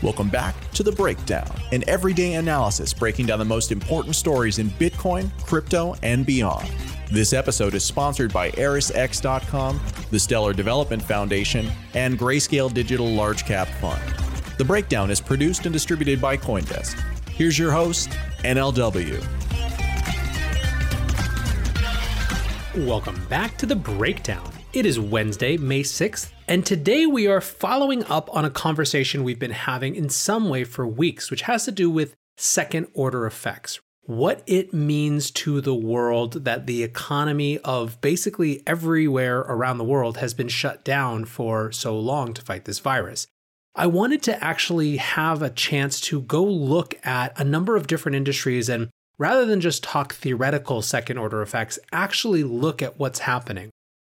Welcome back to The Breakdown, an everyday analysis breaking down the most important stories in Bitcoin, crypto, and beyond. This episode is sponsored by ErisX.com, the Stellar Development Foundation, and Grayscale Digital Large Cap Fund. The Breakdown is produced and distributed by Coindesk. Here's your host, NLW. Welcome back to The Breakdown. It is Wednesday, May 6th, and today we are following up on a conversation we've been having in some way for weeks, which has to do with second order effects. What it means to the world that the economy of basically everywhere around the world has been shut down for so long to fight this virus. I wanted to actually have a chance to go look at a number of different industries and rather than just talk theoretical second order effects, actually look at what's happening.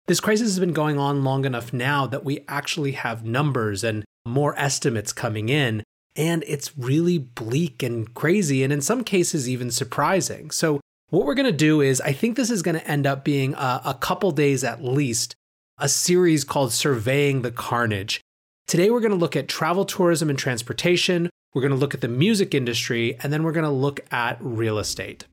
This crisis has been going on long enough now that we actually have numbers and more estimates coming in, and it's really bleak and crazy, and in some cases, even surprising. So, what we're going to do is, I think this is going to end up being a, a couple days at least, a series called Surveying the Carnage. Today, we're going to look at travel, tourism, and transportation. We're going to look at the music industry, and then we're going to look at real estate.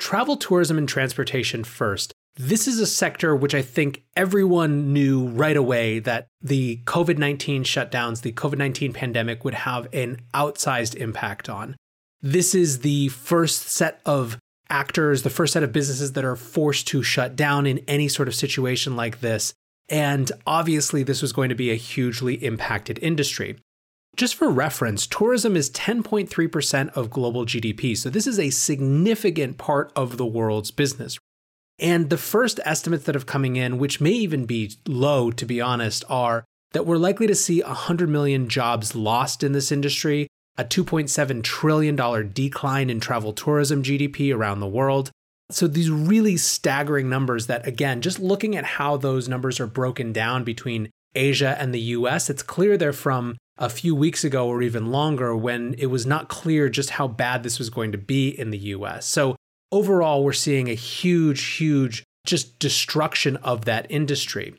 Travel, tourism, and transportation first. This is a sector which I think everyone knew right away that the COVID 19 shutdowns, the COVID 19 pandemic would have an outsized impact on. This is the first set of actors, the first set of businesses that are forced to shut down in any sort of situation like this. And obviously, this was going to be a hugely impacted industry. Just for reference, tourism is 10.3% of global GDP. So, this is a significant part of the world's business. And the first estimates that have coming in, which may even be low to be honest, are that we're likely to see 100 million jobs lost in this industry, a $2.7 trillion decline in travel tourism GDP around the world. So these really staggering numbers that again, just looking at how those numbers are broken down between Asia and the US, it's clear they're from a few weeks ago or even longer when it was not clear just how bad this was going to be in the US. So overall, we're seeing a huge, huge just destruction of that industry.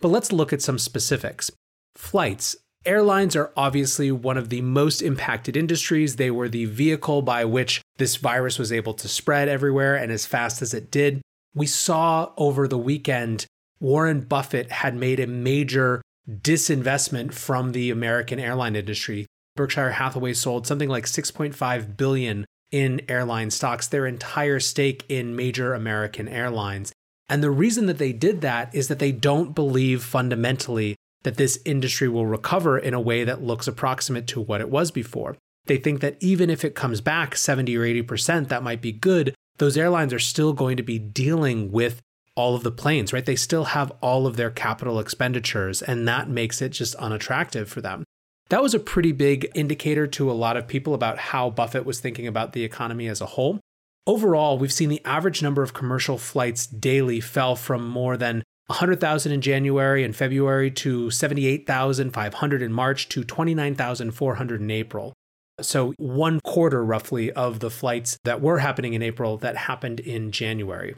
But let's look at some specifics. Flights. Airlines are obviously one of the most impacted industries. They were the vehicle by which this virus was able to spread everywhere and as fast as it did. We saw over the weekend Warren Buffett had made a major disinvestment from the American airline industry. Berkshire Hathaway sold something like 6.5 billion in airline stocks, their entire stake in major American airlines. And the reason that they did that is that they don't believe fundamentally that this industry will recover in a way that looks approximate to what it was before. They think that even if it comes back 70 or 80%, that might be good. Those airlines are still going to be dealing with all of the planes, right? They still have all of their capital expenditures, and that makes it just unattractive for them. That was a pretty big indicator to a lot of people about how Buffett was thinking about the economy as a whole. Overall, we've seen the average number of commercial flights daily fell from more than 100,000 in January and February to 78,500 in March to 29,400 in April. So, one quarter roughly of the flights that were happening in April that happened in January.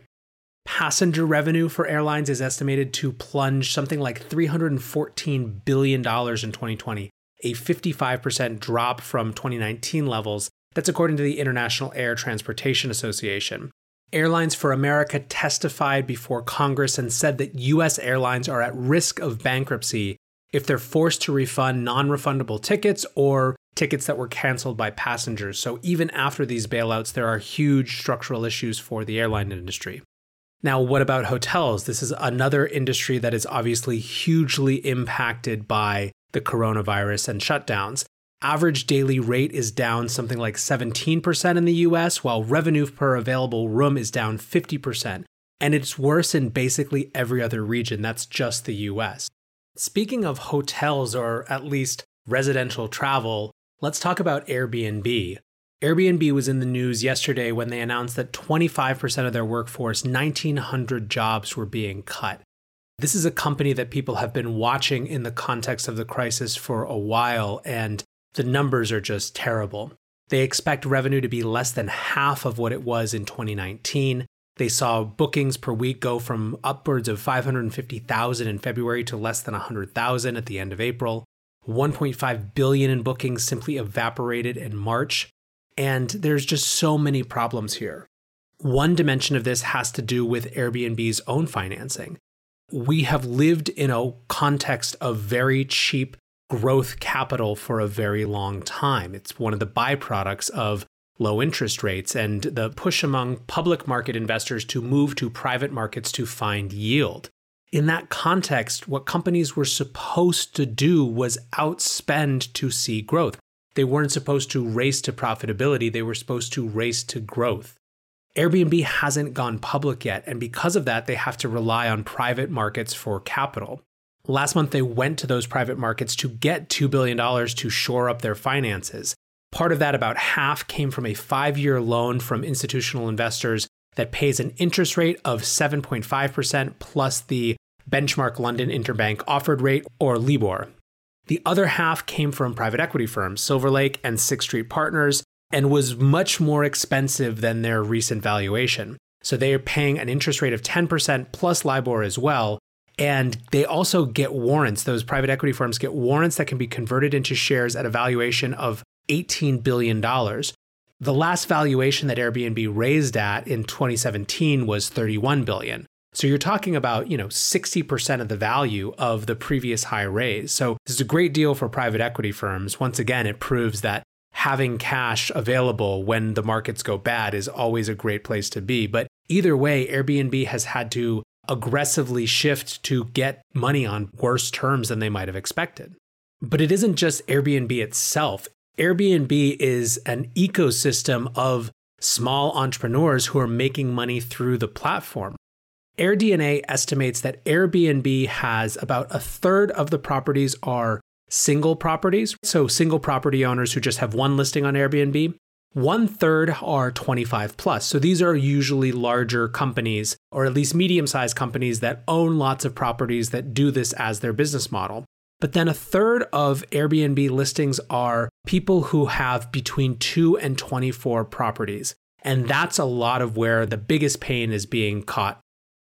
Passenger revenue for airlines is estimated to plunge something like $314 billion in 2020, a 55% drop from 2019 levels. That's according to the International Air Transportation Association. Airlines for America testified before Congress and said that U.S. airlines are at risk of bankruptcy if they're forced to refund non refundable tickets or tickets that were canceled by passengers. So, even after these bailouts, there are huge structural issues for the airline industry. Now, what about hotels? This is another industry that is obviously hugely impacted by the coronavirus and shutdowns. Average daily rate is down something like 17% in the US, while revenue per available room is down 50%. And it's worse in basically every other region. That's just the US. Speaking of hotels, or at least residential travel, let's talk about Airbnb. Airbnb was in the news yesterday when they announced that 25% of their workforce, 1,900 jobs, were being cut. This is a company that people have been watching in the context of the crisis for a while, and the numbers are just terrible. They expect revenue to be less than half of what it was in 2019. They saw bookings per week go from upwards of 550,000 in February to less than 100,000 at the end of April. 1.5 billion in bookings simply evaporated in March. And there's just so many problems here. One dimension of this has to do with Airbnb's own financing. We have lived in a context of very cheap growth capital for a very long time. It's one of the byproducts of low interest rates and the push among public market investors to move to private markets to find yield. In that context, what companies were supposed to do was outspend to see growth. They weren't supposed to race to profitability, they were supposed to race to growth. Airbnb hasn't gone public yet, and because of that, they have to rely on private markets for capital. Last month, they went to those private markets to get $2 billion to shore up their finances. Part of that, about half, came from a five year loan from institutional investors that pays an interest rate of 7.5% plus the benchmark London interbank offered rate, or LIBOR. The other half came from private equity firms, Silver Lake and Sixth Street Partners, and was much more expensive than their recent valuation. So they are paying an interest rate of 10% plus LIBOR as well. And they also get warrants. Those private equity firms get warrants that can be converted into shares at a valuation of $18 billion. The last valuation that Airbnb raised at in 2017 was 31 billion. So you're talking about, you know, 60% of the value of the previous high raise. So this is a great deal for private equity firms. Once again, it proves that having cash available when the markets go bad is always a great place to be. But either way, Airbnb has had to aggressively shift to get money on worse terms than they might have expected. But it isn't just Airbnb itself. Airbnb is an ecosystem of small entrepreneurs who are making money through the platform. AirDNA estimates that Airbnb has about a third of the properties are single properties, so single property owners who just have one listing on Airbnb. One third are 25 plus. So these are usually larger companies, or at least medium sized companies that own lots of properties that do this as their business model. But then a third of Airbnb listings are people who have between 2 and 24 properties. And that's a lot of where the biggest pain is being caught.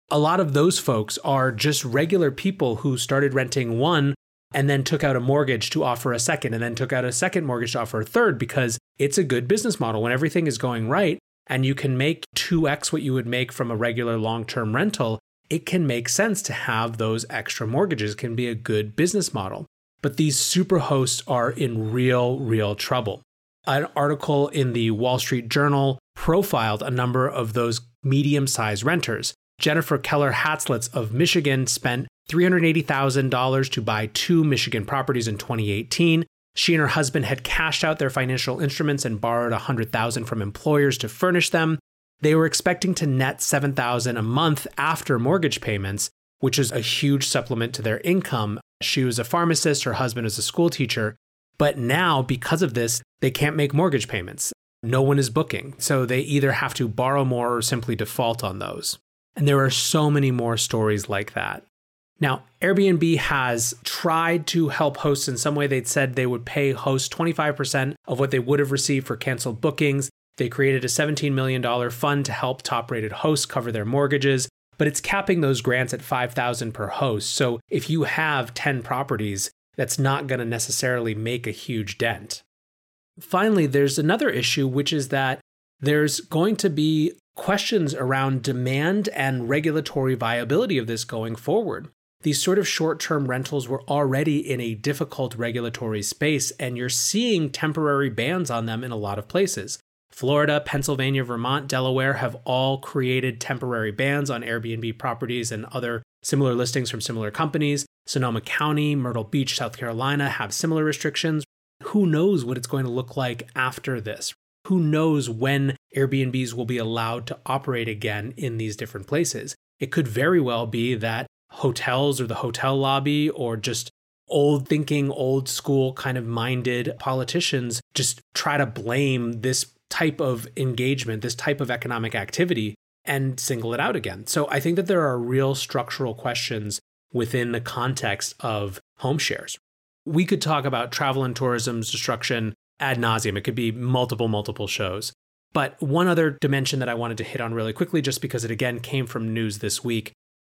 A lot of those folks are just regular people who started renting one and then took out a mortgage to offer a second and then took out a second mortgage to offer a third because it's a good business model. When everything is going right and you can make 2x what you would make from a regular long-term rental it can make sense to have those extra mortgages. Can be a good business model. But these super hosts are in real real trouble. An article in the wall street journal profiled a number of those medium-sized renters. Jennifer keller hatzlitz of michigan spent $380,000 to buy two Michigan properties in 2018. She and her husband had cashed out their financial instruments and borrowed 100,000 from employers to furnish them. They were expecting to net 7,000 a month after mortgage payments, which is a huge supplement to their income. She was a pharmacist, her husband is a school teacher, but now because of this, they can't make mortgage payments. No one is booking. So they either have to borrow more or simply default on those. And there are so many more stories like that. Now, Airbnb has tried to help hosts in some way. They'd said they would pay hosts 25% of what they would have received for canceled bookings. They created a $17 million fund to help top rated hosts cover their mortgages. but it's capping those grants at 5,000 per host. So if you have 10 properties, that's not going to necessarily make a huge dent. Finally, there's another issue, which is that there's going to be questions around demand and regulatory viability of this going forward. These sort of short term rentals were already in a difficult regulatory space, and you're seeing temporary bans on them in a lot of places. Florida, Pennsylvania, Vermont, Delaware have all created temporary bans on Airbnb properties and other similar listings from similar companies. Sonoma County, Myrtle Beach, South Carolina have similar restrictions. Who knows what it's going to look like after this? Who knows when Airbnbs will be allowed to operate again in these different places? It could very well be that hotels or the hotel lobby or just old thinking, old school kind of minded politicians just try to blame this type of engagement, this type of economic activity, and single it out again. So I think that there are real structural questions within the context of home shares. We could talk about travel and tourism's destruction ad nauseum. It could be multiple, multiple shows. But one other dimension that I wanted to hit on really quickly, just because it again came from news this week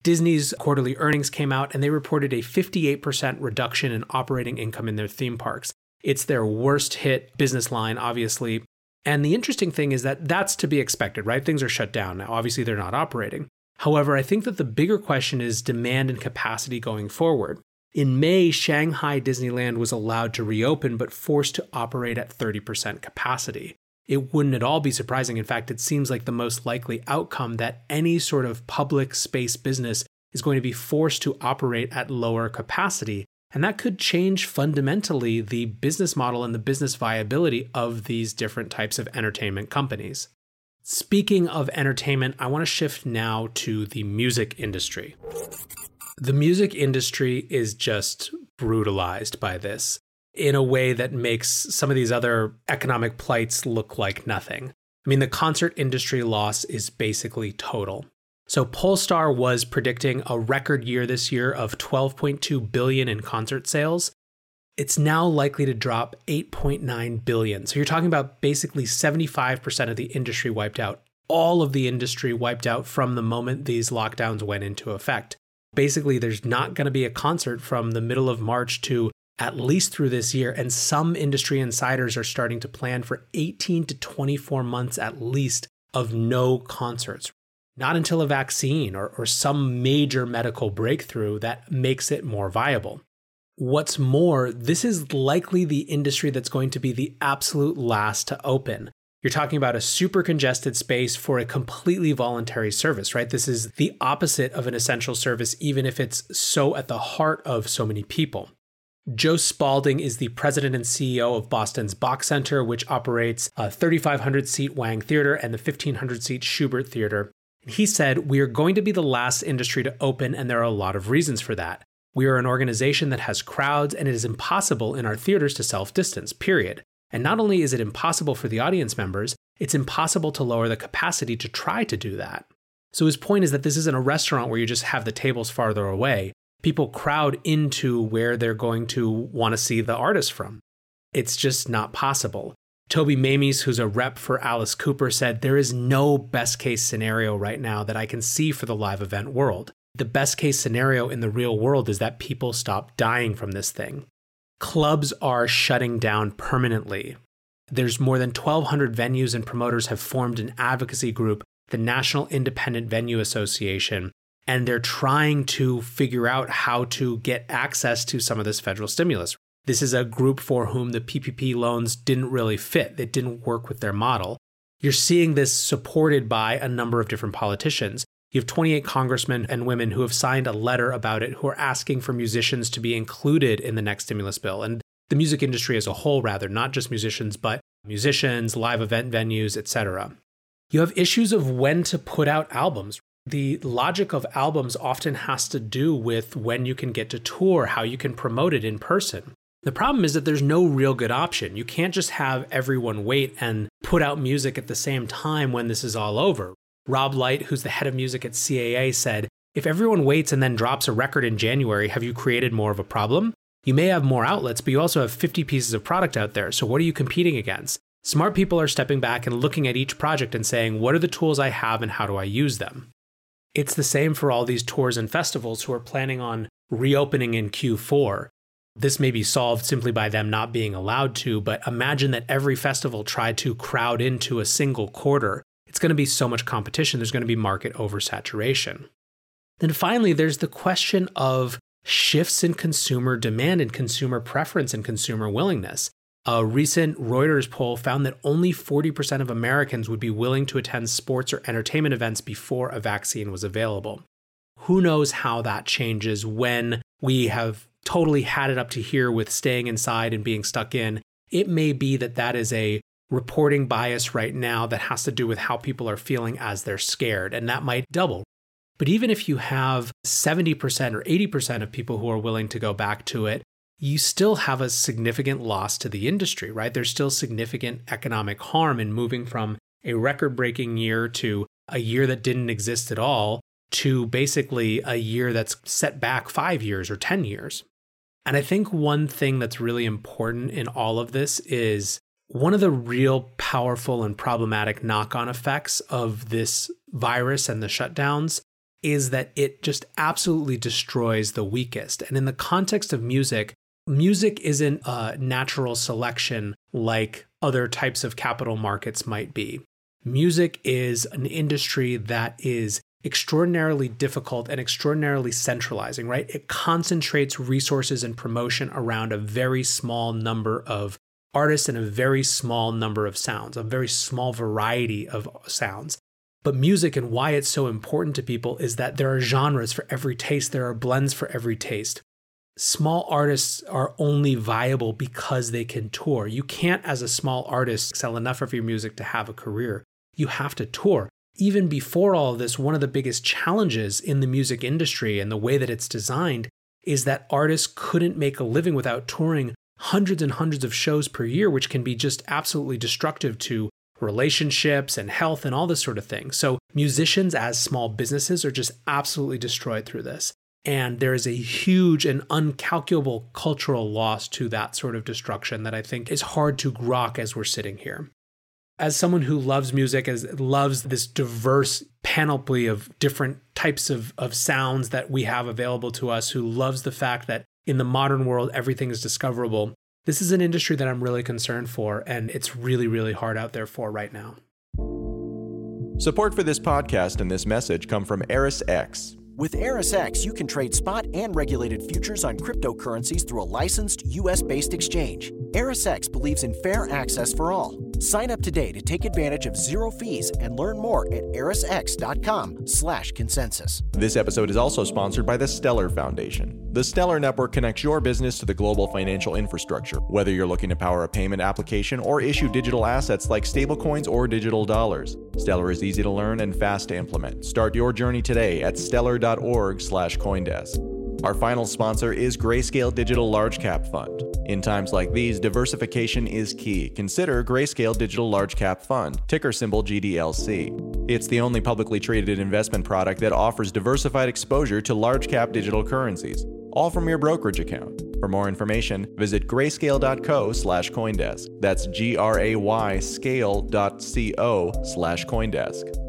Disney's quarterly earnings came out and they reported a 58% reduction in operating income in their theme parks. It's their worst hit business line, obviously, and the interesting thing is that that's to be expected, right? Things are shut down now. Obviously, they're not operating. However, I think that the bigger question is demand and capacity going forward. In May, Shanghai Disneyland was allowed to reopen but forced to operate at 30% capacity. It wouldn't at all be surprising. In fact, it seems like the most likely outcome that any sort of public space business is going to be forced to operate at lower capacity and that could change fundamentally the business model and the business viability of these different types of entertainment companies. Speaking of entertainment, I want to shift now to the music industry. The music industry is just brutalized by this in a way that makes some of these other economic plights look like nothing. I mean, the concert industry loss is basically total. So Pollstar was predicting a record year this year of 12.2 billion in concert sales. It's now likely to drop 8.9 billion. So you're talking about basically 75% of the industry wiped out. All of the industry wiped out from the moment these lockdowns went into effect. Basically, there's not going to be a concert from the middle of March to at least through this year. And some industry insiders are starting to plan for 18 to 24 months at least of no concerts not until a vaccine or, or some major medical breakthrough that makes it more viable. What's more, this is likely the industry that's going to be the absolute last to open. You're talking about a super congested space for a completely voluntary service, right? This is the opposite of an essential service, even if it's so at the heart of so many people. Joe Spaulding is the president and CEO of Boston's Boch Center, which operates a 3,500 seat Wang Theater and the 1,500 seat Shubert Theater. He said, We are going to be the last industry to open, and there are a lot of reasons for that. We are an organization that has crowds, and it is impossible in our theaters to self distance, period. And not only is it impossible for the audience members, it's impossible to lower the capacity to try to do that. So his point is that this isn't a restaurant where you just have the tables farther away. People crowd into where they're going to want to see the artist from. It's just not possible. Toby Mamis, who's a rep for Alice Cooper, said, There is no best case scenario right now that I can see for the live event world. The best case scenario in the real world is that people stop dying from this thing. Clubs are shutting down permanently. There's more than 1,200 venues and promoters have formed an advocacy group, the National Independent Venue Association, and they're trying to figure out how to get access to some of this federal stimulus. This is a group for whom the PPP loans didn't really fit, it didn't work with their model. You're seeing this supported by a number of different politicians. You have 28 congressmen and women who have signed a letter about it who are asking for musicians to be included in the next stimulus bill. And the music industry as a whole, rather, not just musicians, but musicians, live event venues, etc. You have issues of when to put out albums. The logic of albums often has to do with when you can get to tour, how you can promote it in person. The problem is that there's no real good option. You can't just have everyone wait and put out music at the same time when this is all over. Rob Light, who's the head of music at CAA, said, If everyone waits and then drops a record in January, have you created more of a problem? You may have more outlets, but you also have 50 pieces of product out there, so what are you competing against? Smart people are stepping back and looking at each project and saying, What are the tools I have and how do I use them? It's the same for all these tours and festivals who are planning on reopening in Q4. This may be solved simply by them not being allowed to, but imagine that every festival tried to crowd into a single quarter. It's going to be so much competition, there's going to be market oversaturation. Then finally, there's the question of shifts in consumer demand and consumer preference and consumer willingness. A recent Reuters poll found that only 40% of Americans would be willing to attend sports or entertainment events before a vaccine was available. Who knows how that changes when we have totally had it up to here with staying inside and being stuck in. It may be that that is a reporting bias right now that has to do with how people are feeling as they're scared, and that might double. But even if you have 70% or 80% of people who are willing to go back to it, you still have a significant loss to the industry, right? There's still significant economic harm in moving from a record breaking year to a year that didn't exist at all to basically a year that's set back five years or 10 years. And I think one thing that's really important in all of this is one of the real powerful and problematic knock on effects of this virus and the shutdowns is that it just absolutely destroys the weakest. And in the context of music, music isn't a natural selection like other types of capital markets might be. Music is an industry that is extraordinarily difficult and extraordinarily centralizing, right? It concentrates resources and promotion around a very small number of artists and a very small number of sounds, a very small variety of sounds. But music and why it's so important to people is that there are genres for every taste, there are blends for every taste small artists are only viable because they can tour. You can't, as a small artist, sell enough of your music to have a career. You have to tour. Even before all of this, one of the biggest challenges in the music industry and the way that it's designed is that artists couldn't make a living without touring hundreds and hundreds of shows per year, which can be just absolutely destructive to relationships and health and all this sort of thing. So, musicians as small businesses are just absolutely destroyed through this. And there is a huge and uncalculable cultural loss to that sort of destruction that I think is hard to grok as we're sitting here. As someone who loves music, as loves this diverse panoply of different types of, of sounds that we have available to us, who loves the fact that in the modern world everything is discoverable, this is an industry that I'm really concerned for, and it's really, really hard out there for right now. Support for this podcast and this message come from ErisX. With ErisX, you can trade spot and regulated futures on cryptocurrencies through a licensed U.S. based exchange. ErisX believes in fair access for all. Sign up today to take advantage of zero fees and learn more at erisx.com/consensus. This episode is also sponsored by the Stellar Foundation. The Stellar Network connects your business to the global financial infrastructure. Whether you're looking to power a payment application or issue digital assets like stablecoins or digital dollars, Stellar is easy to learn and fast to implement. Start your journey today at stellar.org slash coindesk. Our final sponsor is Grayscale Digital Large Cap Fund. In times like these, diversification is key. Consider Grayscale Digital Large Cap Fund, ticker symbol GDLC. It's the only publicly traded investment product that offers diversified exposure to large cap digital currencies, all from your brokerage account. For more information, visit grayscale.co slash Coindesk. That's G R A Y scale.co slash Coindesk.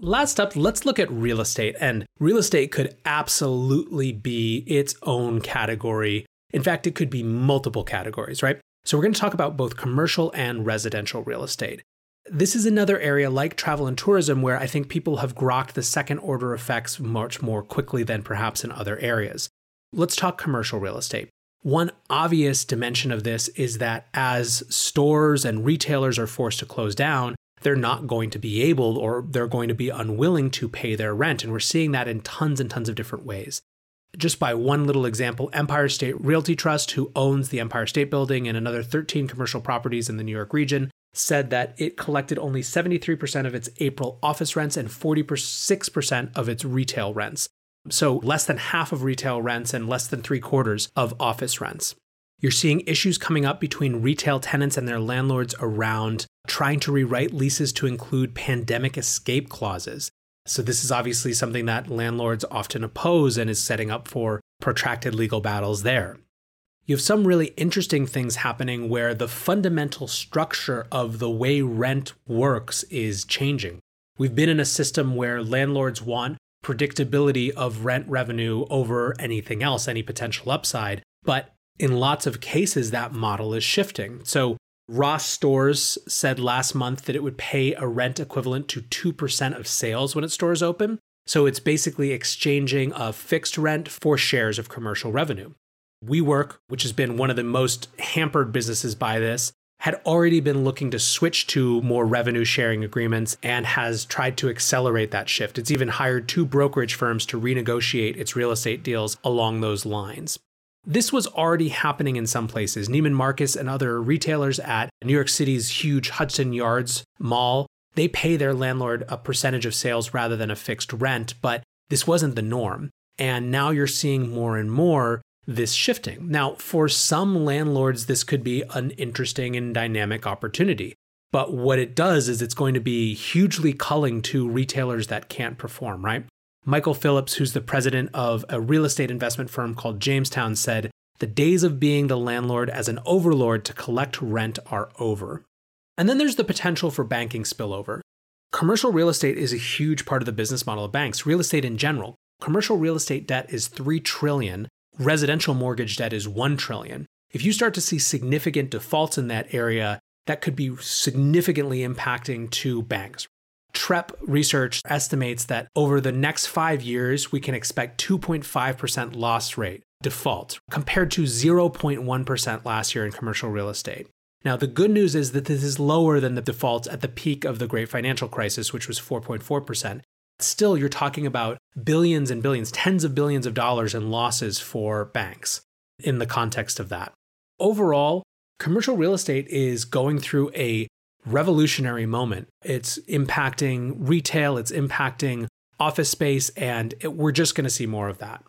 Last up, let's look at real estate. And real estate could absolutely be its own category. In fact, it could be multiple categories, right? So we're going to talk about both commercial and residential real estate. This is another area like travel and tourism where I think people have grokked the second order effects much more quickly than perhaps in other areas. Let's talk commercial real estate. One obvious dimension of this is that as stores and retailers are forced to close down, they're not going to be able or they're going to be unwilling to pay their rent. And we're seeing that in tons and tons of different ways. Just by one little example, Empire State Realty Trust, who owns the Empire State Building and another 13 commercial properties in the New York region, said that it collected only 73% of its April office rents and 46% of its retail rents. So less than half of retail rents and less than three quarters of office rents. You're seeing issues coming up between retail tenants and their landlords around trying to rewrite leases to include pandemic escape clauses. So, this is obviously something that landlords often oppose and is setting up for protracted legal battles there. You have some really interesting things happening where the fundamental structure of the way rent works is changing. We've been in a system where landlords want predictability of rent revenue over anything else, any potential upside. But in lots of cases, that model is shifting. So Ross Stores said last month that it would pay a rent equivalent to 2% of sales when its stores open. So it's basically exchanging a fixed rent for shares of commercial revenue. WeWork, which has been one of the most hampered businesses by this, had already been looking to switch to more revenue sharing agreements and has tried to accelerate that shift. It's even hired two brokerage firms to renegotiate its real estate deals along those lines. This was already happening in some places. Neiman Marcus and other retailers at New York City's huge Hudson Yards mall, they pay their landlord a percentage of sales rather than a fixed rent, but this wasn't the norm. And now you're seeing more and more this shifting. Now, for some landlords, this could be an interesting and dynamic opportunity. But what it does is it's going to be hugely culling to retailers that can't perform, right? Michael Phillips, who's the president of a real estate investment firm called Jamestown, said, The days of being the landlord as an overlord to collect rent are over. And then there's the potential for banking spillover. Commercial real estate is a huge part of the business model of banks, real estate in general. Commercial real estate debt is 3 trillion residential mortgage debt is 1 trillion. If you start to see significant defaults in that area, that could be significantly impacting to banks. Trepp research estimates that over the next 5 years we can expect 2.5% loss rate default compared to 0.1% last year in commercial real estate. Now, the good news is that this is lower than the defaults at the peak of the great financial crisis, which was 4.4%. Still, you're talking about billions and billions, tens of billions of dollars in losses for banks in the context of that. Overall, commercial real estate is going through a revolutionary moment. It's impacting retail, it's impacting office space, and it, we're just going to see more of that.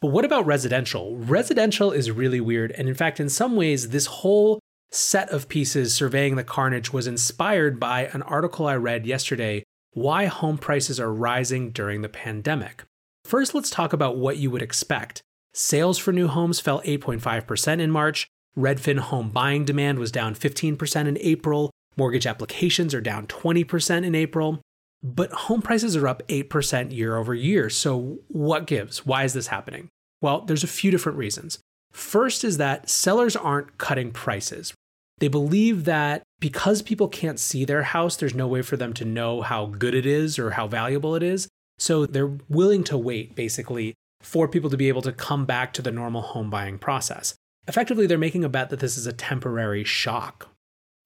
But what about residential? Residential is really weird. And in fact, in some ways, this whole set of pieces surveying the carnage was inspired by an article I read yesterday why home prices are rising during the pandemic. First, let's talk about what you would expect. Sales for new homes fell 8.5% in March. Redfin home buying demand was down 15% in April. Mortgage applications are down 20% in April. But home prices are up 8% year over year. So, what gives? Why is this happening? Well, there's a few different reasons. First is that sellers aren't cutting prices. They believe that because people can't see their house, there's no way for them to know how good it is or how valuable it is. So they're willing to wait, basically, for people to be able to come back to the normal home buying process. Effectively, they're making a bet that this is a temporary shock.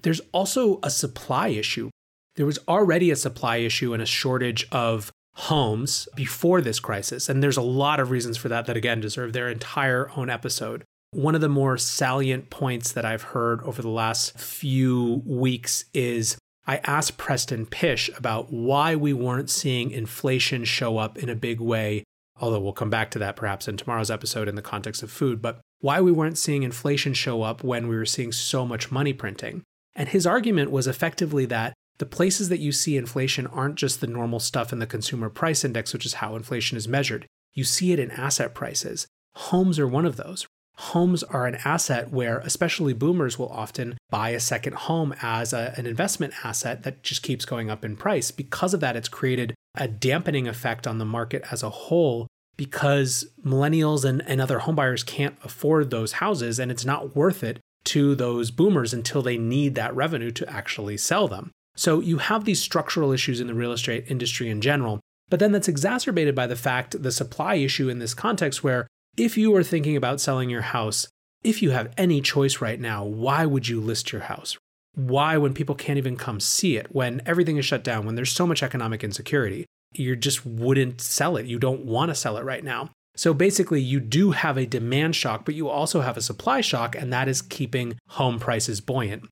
There's also a supply issue. There was already a supply issue and a shortage of homes before this crisis. And there's a lot of reasons for that that, again, deserve their entire own episode. One of the more salient points that I've heard over the last few weeks is I asked Preston Pysh about why we weren't seeing inflation show up in a big way, although we'll come back to that perhaps in tomorrow's episode in the context of food, but why we weren't seeing inflation show up when we were seeing so much money printing. And his argument was effectively that the places that you see inflation aren't just the normal stuff in the consumer price index, which is how inflation is measured. You see it in asset prices. Homes are one of those homes are an asset where especially boomers will often buy a second home as a, an investment asset that just keeps going up in price. Because of that, it's created a dampening effect on the market as a whole because millennials and, and other homebuyers can't afford those houses and it's not worth it to those boomers until they need that revenue to actually sell them. So you have these structural issues in the real estate industry in general. But then that's exacerbated by the fact the supply issue in this context where if you are thinking about selling your house, if you have any choice right now, why would you list your house? Why, when people can't even come see it, when everything is shut down, when there's so much economic insecurity, you just wouldn't sell it. You don't want to sell it right now. So basically, you do have a demand shock, but you also have a supply shock, and that is keeping home prices buoyant.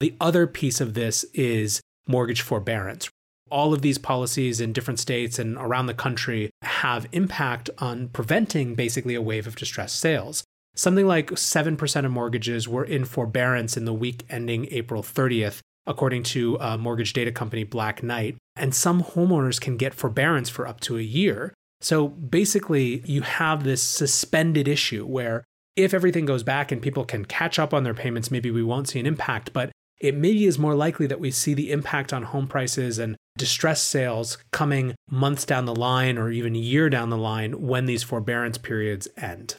The other piece of this is mortgage forbearance all of these policies in different states and around the country have impact on preventing basically a wave of distressed sales. Something like 7% of mortgages were in forbearance in the week ending April 30th, according to a mortgage data company Black Knight. And some homeowners can get forbearance for up to a year. So basically, you have this suspended issue where if everything goes back and people can catch up on their payments, maybe we won't see an impact. But it maybe is more likely that we see the impact on home prices and distress sales coming months down the line or even a year down the line when these forbearance periods end.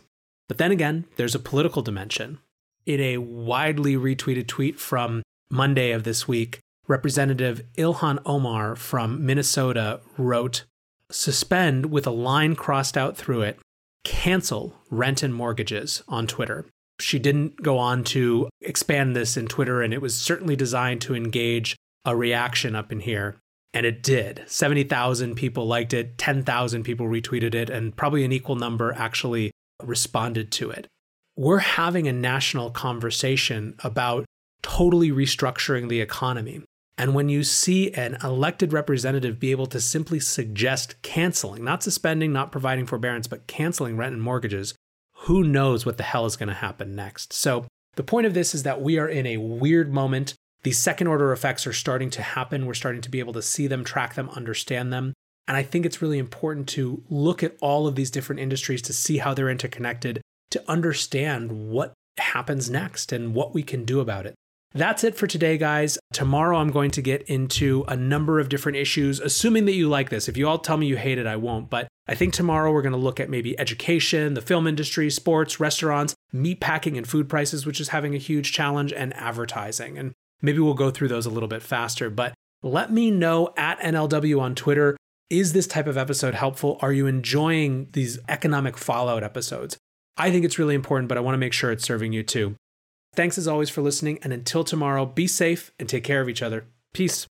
But then again, there's a political dimension. In a widely retweeted tweet from Monday of this week, Representative Ilhan Omar from Minnesota wrote, Suspend with a line crossed out through it, cancel rent and mortgages on Twitter. She didn't go on to expand this in Twitter, and it was certainly designed to engage a reaction up in here. And it did. 70,000 people liked it, 10,000 people retweeted it, and probably an equal number actually responded to it. We're having a national conversation about totally restructuring the economy. And when you see an elected representative be able to simply suggest canceling, not suspending, not providing forbearance, but canceling rent and mortgages, who knows what the hell is going to happen next? So, the point of this is that we are in a weird moment. These second order effects are starting to happen. We're starting to be able to see them, track them, understand them. And I think it's really important to look at all of these different industries to see how they're interconnected, to understand what happens next and what we can do about it. That's it for today, guys. Tomorrow I'm going to get into a number of different issues, assuming that you like this. If you all tell me you hate it, I won't. But I think tomorrow we're going to look at maybe education, the film industry, sports, restaurants, meat packing and food prices, which is having a huge challenge, and advertising. And maybe we'll go through those a little bit faster. But let me know at NLW on Twitter. Is this type of episode helpful? Are you enjoying these economic fallout episodes? I think it's really important, but I want to make sure it's serving you too. Thanks as always for listening, and until tomorrow, be safe and take care of each other. Peace.